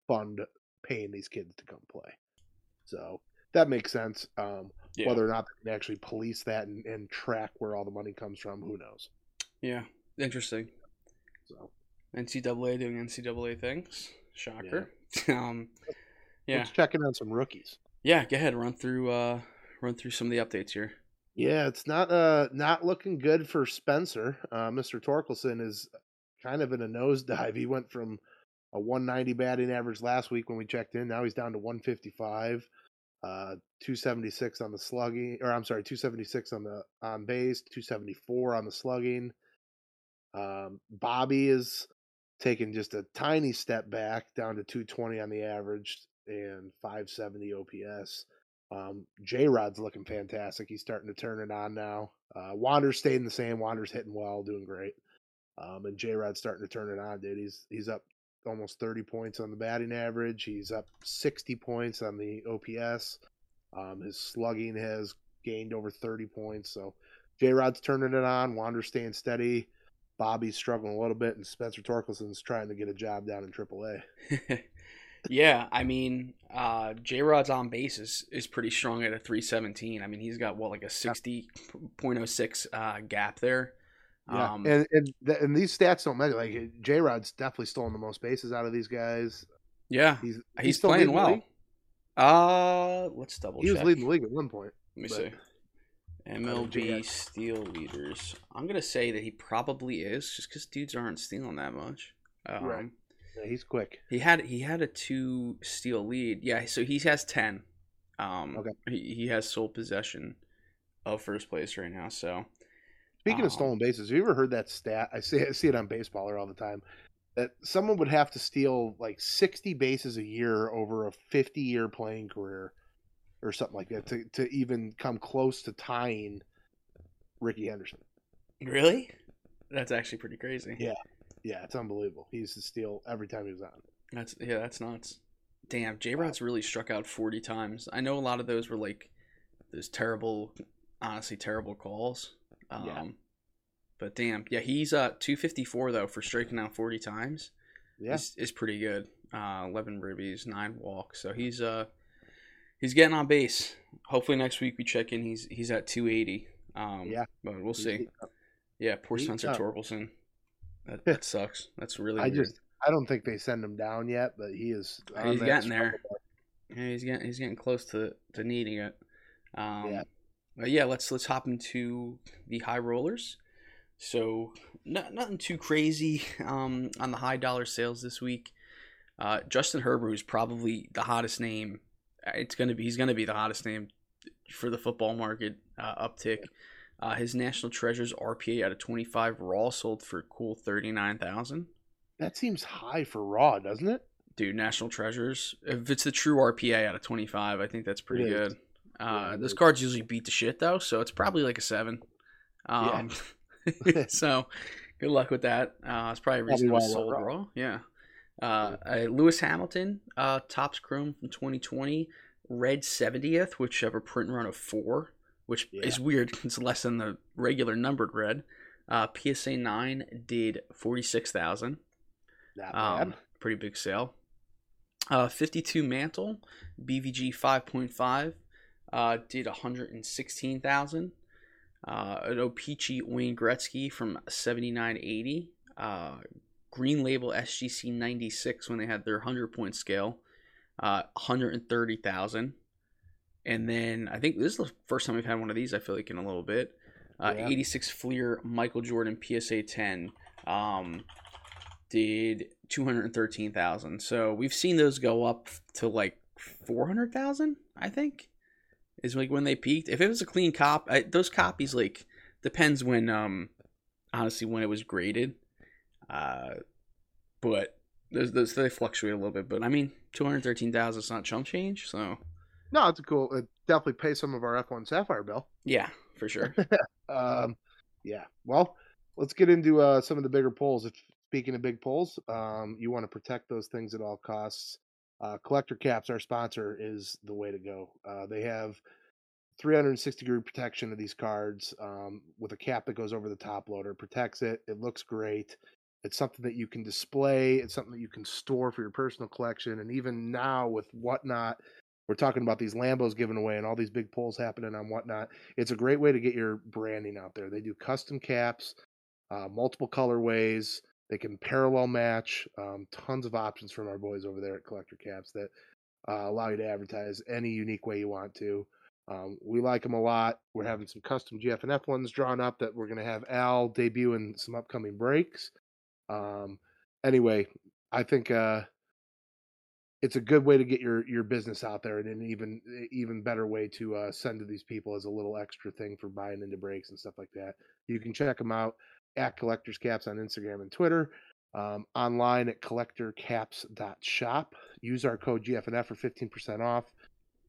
fund paying these kids to come play. So that makes sense. Um, Yeah. Whether or not they can actually police that and, and track where all the money comes from, who knows? Yeah, interesting. So NCAA doing NCAA things. Shocker. [laughs] um, yeah, let's check in on some rookies. yeah. Go ahead, run through uh, run through some of the updates here. Yeah, it's not uh not looking good for Spencer. Uh, Mr. Torkelson is kind of in a nosedive. [laughs] He went from a 190 batting average last week when we checked in. Now he's down to 155, uh, 276 on the slugging, or I'm sorry, 276 on the on base, 274 on the slugging. Um, Bobby is taking just a tiny step back down to 220 on the average and 570 OPS. Um, J Rod's looking fantastic. He's starting to turn it on now. Uh, Wander's staying the same. Wander's hitting well, doing great. Um, and J Rod's starting to turn it on, dude. He's he's up almost 30 points on the batting average. He's up 60 points on the OPS. Um, his slugging has gained over 30 points. So J Rod's turning it on. Wander's staying steady. Bobby's struggling a little bit, and Spencer Torkelson's trying to get a job down in AAA. [laughs] yeah, I mean, uh, J Rod's on base is, is pretty strong at a 317. I mean, he's got what like a 60.06 uh, gap there. Yeah, Um, and and, th- and these stats don't matter. Like J Rod's definitely stolen the most bases out of these guys. yeah, He's he's, still playing well. Uh, let's double He check. was leading the league at one point. Let me but- see. MLB steal leaders. I'm gonna say that he probably is, just because dudes aren't stealing that much. Um, Right. Yeah, he's quick. He had he had a two steal lead. Yeah, so he has ten. Um, Okay. He he has sole possession of first place right now. So Speaking Um, of stolen bases, have you ever heard that stat? I see I see it on Baseballer all the time. That someone would have to steal like sixty bases a year over a fifty year playing career, or something like that, to to even come close to tying Rickey Henderson. really, that's actually pretty crazy. Yeah. Yeah, it's unbelievable. He used to steal every time he was on. That's yeah, that's nuts. Damn, J Rod's really struck out forty times. I know a lot of those were like those terrible, honestly terrible calls. Um, Yeah. But damn, yeah, he's uh two fifty four though for striking out forty times. Yeah, is, is pretty good. Uh, Eleven ribbies, nine walks. So he's uh he's getting on base. Hopefully next week we check in. He's he's at two eighty. Um, Yeah. but we'll see. Yeah, poor Heating Spencer up. Torkelson. That, that sucks. That's really. I weird. just I don't think they send him down yet, but he is. He's getting there. Yeah, he's getting he's getting close to, to needing it. Um, Yeah. But yeah, let's let's hop into the high rollers. So no, nothing too crazy [laughs] um, on the high dollar sales this week. Uh, Justin Herbert is probably the hottest name. Uh, It's gonna be he's gonna be the hottest name for the football market uh, uptick. Uh, his national treasures RPA out of twenty five raw sold for a cool thirty nine thousand. That seems high for Raw, doesn't it? Dude, National Treasures. If it's the true RPA out of 25, I think that's pretty good. Uh, Yeah, those cards usually beat the shit, though, so it's probably like a 7. Um, [laughs] so good luck with that. Uh, it's probably a reason it why was sold raw. raw. Yeah. Uh, uh, Lewis Hamilton, uh, Topps Chrome from 2020, red 70th, which have a print run of 4, which Yeah. is weird. [laughs] It's less than the regular numbered red. Uh, PSA 9 did 46,000. Not bad. Um, pretty big sale. Uh, 52 Mantle, BVG 5.5, uh, did 116,000. Uh, an O-Pee-Chee Wayne Gretzky from 79.80. Uh, Green Label SGC 96 when they had their 100 point scale, uh, 130,000. And then I think this is the first time we've had one of these, I feel like, in a little bit. Uh, Yeah. 86 Fleer Michael Jordan PSA 10. Um, did 213,000. So we've seen those go up to like 400,000, I think. Is like when they peaked. If it was a clean cop, I, those copies like depends when um honestly when it was graded. Uh but those those they fluctuate a little bit, but I mean 213,000 is not chump change, so No, it's a cool. It definitely pays some of our F1 Sapphire bill. yeah, for sure. [laughs] Um, yeah. Well, let's get into uh, some of the bigger polls. If speaking of big polls, um, you want to protect those things at all costs. Uh, Collector Caps, our sponsor, is the way to go. Uh, they have 360 degree protection of these cards um, with a cap that goes over the top loader. Protects it. It looks great. It's something that you can display. It's something that you can store for your personal collection. And even now with whatnot, we're talking about these Lambos given away and all these big pulls happening on whatnot. It's a great way to get your branding out there. They do custom caps, uh, multiple colorways. They can parallel match. Um, tons of options from our boys over there at Collector Caps that uh, allow you to advertise any unique way you want to. Um, we like them a lot. We're having some custom GFNF ones drawn up that we're going to have Al debut in some upcoming breaks. Um, anyway, I think uh, it's a good way to get your your business out there, and an even even better way to uh, send to these people as a little extra thing for buying into breaks and stuff like that. You can check them out at Collectors Caps on Instagram and Twitter. Um, online at collectorcaps.shop. Use our code GFNF for 15% off.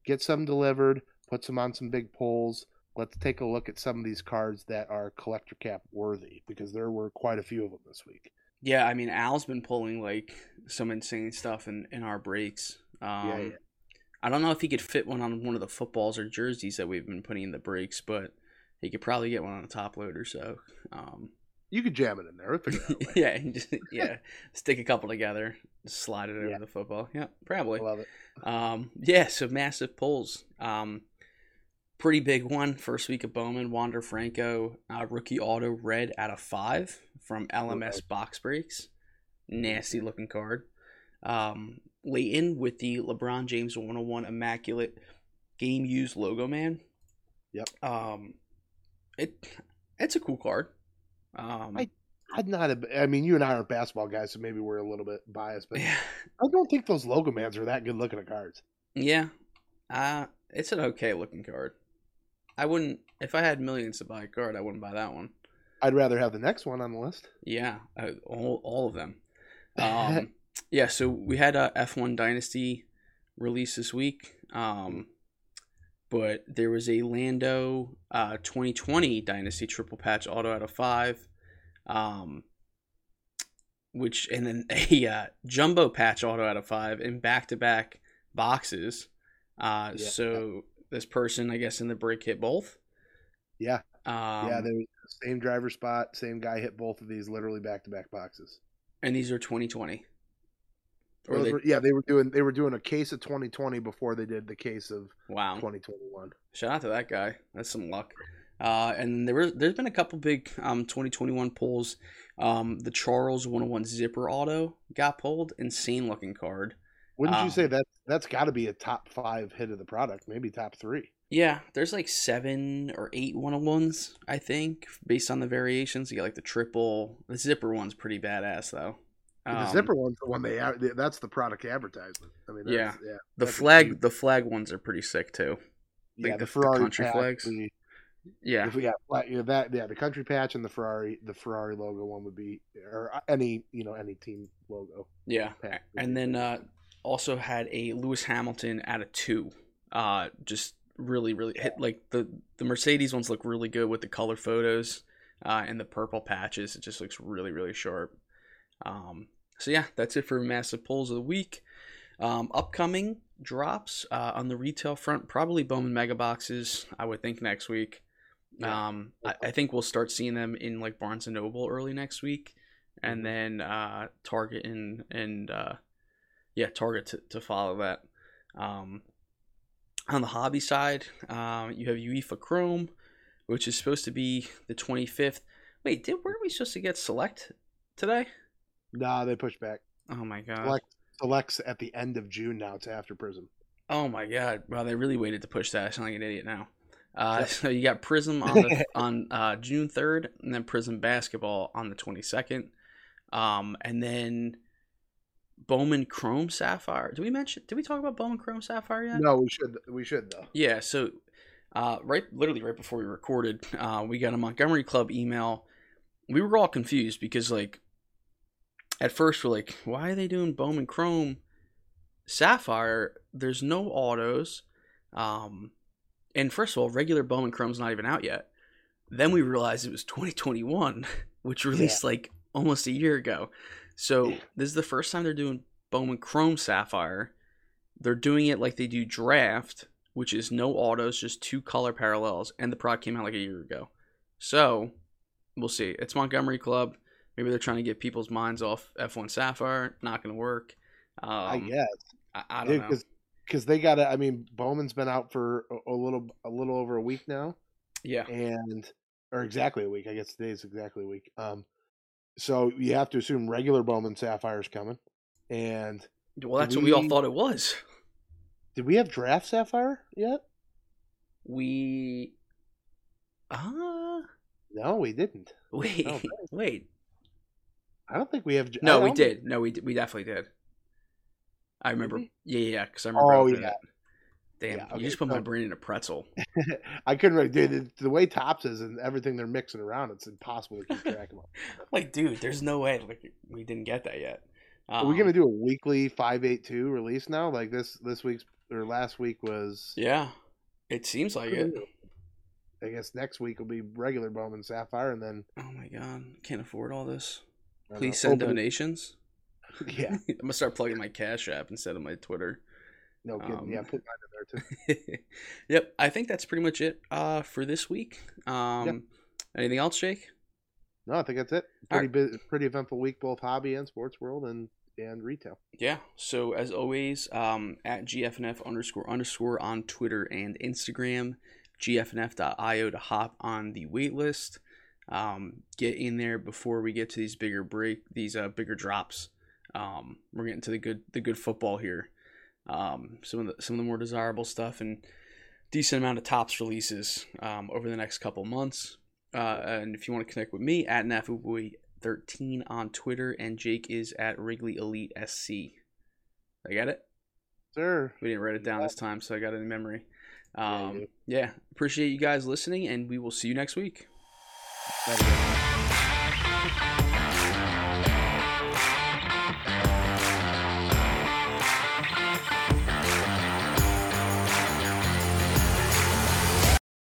Get some delivered put some on some big polls. Let's take a look at some of these cards that are collector cap worthy because there were quite a few of them this week. Yeah, I mean Al's been pulling like some insane stuff in in our breaks. Um, yeah, yeah. I don't know if he could fit one on one of the footballs or jerseys that we've been putting in the breaks, but he could probably get one on a top loader. So um, you could jam it in there. [laughs] yeah, just, yeah, stick a couple together, slide it over yeah. the football. Yeah, probably. love it. Um, yeah, so massive pulls. Um, pretty big one. First week of Bowman, Wander Franco, uh, rookie auto red out of five from LMS okay. Box Breaks. Nasty looking card. Um, Leighton with the LeBron James 101 Immaculate Game Used Logo Man. Yep. Um, it it's a cool card. Um, I I'm not a. I mean, you and I are basketball guys, so maybe we're a little bit biased, but yeah. I don't think those logo mans are that good looking at cards. Yeah, uh, it's an okay looking card. I wouldn't if I had millions to buy a card. I wouldn't buy that one. I'd rather have the next one on the list. Yeah, all all of them. [laughs] Um, yeah, so we had a F1 Dynasty release this week. Um, but there was a Lando uh, 2020 Dynasty triple patch auto out of five, um, which and then [laughs] a uh, jumbo patch auto out of five in back to back boxes. Uh, yeah. So this person, I guess, in the break hit both. Yeah. Um, yeah, they same driver spot, same guy hit both of these literally back to back boxes. And these are 2020. Or they... were, yeah, they were doing they were doing a case of 2020 before they did the case of wow 2021. Shout out to that guy. That's some luck. Uh, and there was there's been a couple big um 2021 pulls. Um, the Charles 101 zipper auto got pulled. Insane looking card. Wouldn't um, you say that that's got to be a top five hit of the product, maybe top three? Yeah, there's like seven or eight 101s, I think, based on the variations. You get like the triple. The zipper one's pretty badass though. Um, the zipper one's the one they that's the product advertisement. I mean, yeah, yeah. The flag, the flag ones are pretty sick too. Like yeah, the, the Ferrari the country patch, flags. The, yeah, if we got you know, that, yeah, the country patch and the Ferrari, the Ferrari logo one would be, or uh, any you know any team logo. Yeah, and then uh, also had a Lewis Hamilton at a two. Uh, just really, really hit like the the Mercedes ones look really good with the color photos uh, and the purple patches. It just looks really, really sharp. Um, so yeah, that's it for massive pulls of the week. Um, upcoming drops uh, on the retail front, probably Bowman mega boxes. I would think next week. Yeah. Um, I, I, think we'll start seeing them in like Barnes and Noble early next week, and mm-hmm. then uh, Target and and uh, yeah, Target to, to follow that. Um, on the hobby side, um, you have UEFA Chrome, which is supposed to be the 25th. Wait, did were we supposed to get Select today? Nah, they pushed back. Oh my god. Select, selects at the end of June now. It's after Prizm. Oh my god. Well, they really waited to push that. I sound like an idiot now. Uh, yep. [laughs] So you got Prizm on the, [laughs] on uh, June third, and then Prizm basketball on the twenty second, um, and then Bowman Chrome Sapphire. Did we mention? Did we talk about Bowman Chrome Sapphire yet? No, we should. We should though. Yeah. So, uh, right, literally right before we recorded, uh, we got a Montgomery Club email. We were all confused because like at first we're like, why are they doing Bowman Chrome Sapphire? There's no autos. Um, and first of all, regular Bowman Chrome's not even out yet. Then we realized it was 2021, [laughs] which released yeah. like almost a year ago. So this is the first time they're doing Bowman Chrome Sapphire. They're doing it like they do Draft, which is no autos, just two color parallels, and the product came out like a year ago. So we'll see. It's Montgomery Club. Maybe they're trying to get people's minds off F1 Sapphire. Not going to work. Um, I guess. I, I don't know. Because they got to. I mean, Bowman's been out for a, a little, a little over a week now. Yeah. And or exactly a week. I guess today's exactly a week. Um, so you have to assume regular Bowman Sapphire's coming. And well, that's we, what we all thought it was. Did we have draft Sapphire yet? We. Uh no, we didn't. [laughs] Wait, wait. I don't think we have. No, we did. No, we did. we definitely did. I remember. Yeah, yeah, because I remember. Oh yeah. Damn, yeah, okay, you just put so, my brain in a pretzel. [laughs] I couldn't really, dude. The way Topps is and everything they're mixing around, it's impossible to keep [laughs] track of them. like, dude, there's no way. Like, we didn't get that yet. Um, Are we gonna um, do a weekly five eight two release now? Like this this week's or last week was. Yeah, it seems like it. I guess next week will be regular Bowman Sapphire, and then. Oh my god! Can't afford all this. Please send Open donations. [laughs] Yeah, I'm gonna start plugging my Cash App instead of my Twitter. No kidding. Um, yeah, put mine in there too. [laughs] yep, I think that's pretty much it uh, for this week. Um, yep. Anything else, Jake? No, I think that's it. Pretty right. busy, pretty eventful week, both hobby and sports world, and and retail. Yeah. So as always, um, at GFNF underscore underscore on Twitter and Instagram, GFNF.io to hop on the wait list. Um, get in there before we get to these bigger break, these uh, bigger drops. Um, we're getting to the good, the good football here. Um, some of the some of the more desirable stuff and decent amount of Topps releases um, over the next couple months. Uh, and if you want to connect with me at NafuBoy13 on Twitter, and Jake is at Wrigley Elite SC. I got it. Sir, we didn't write it down yeah. this time, so I got it in memory. Um, yeah, yeah, appreciate you guys listening, and we will see you next week.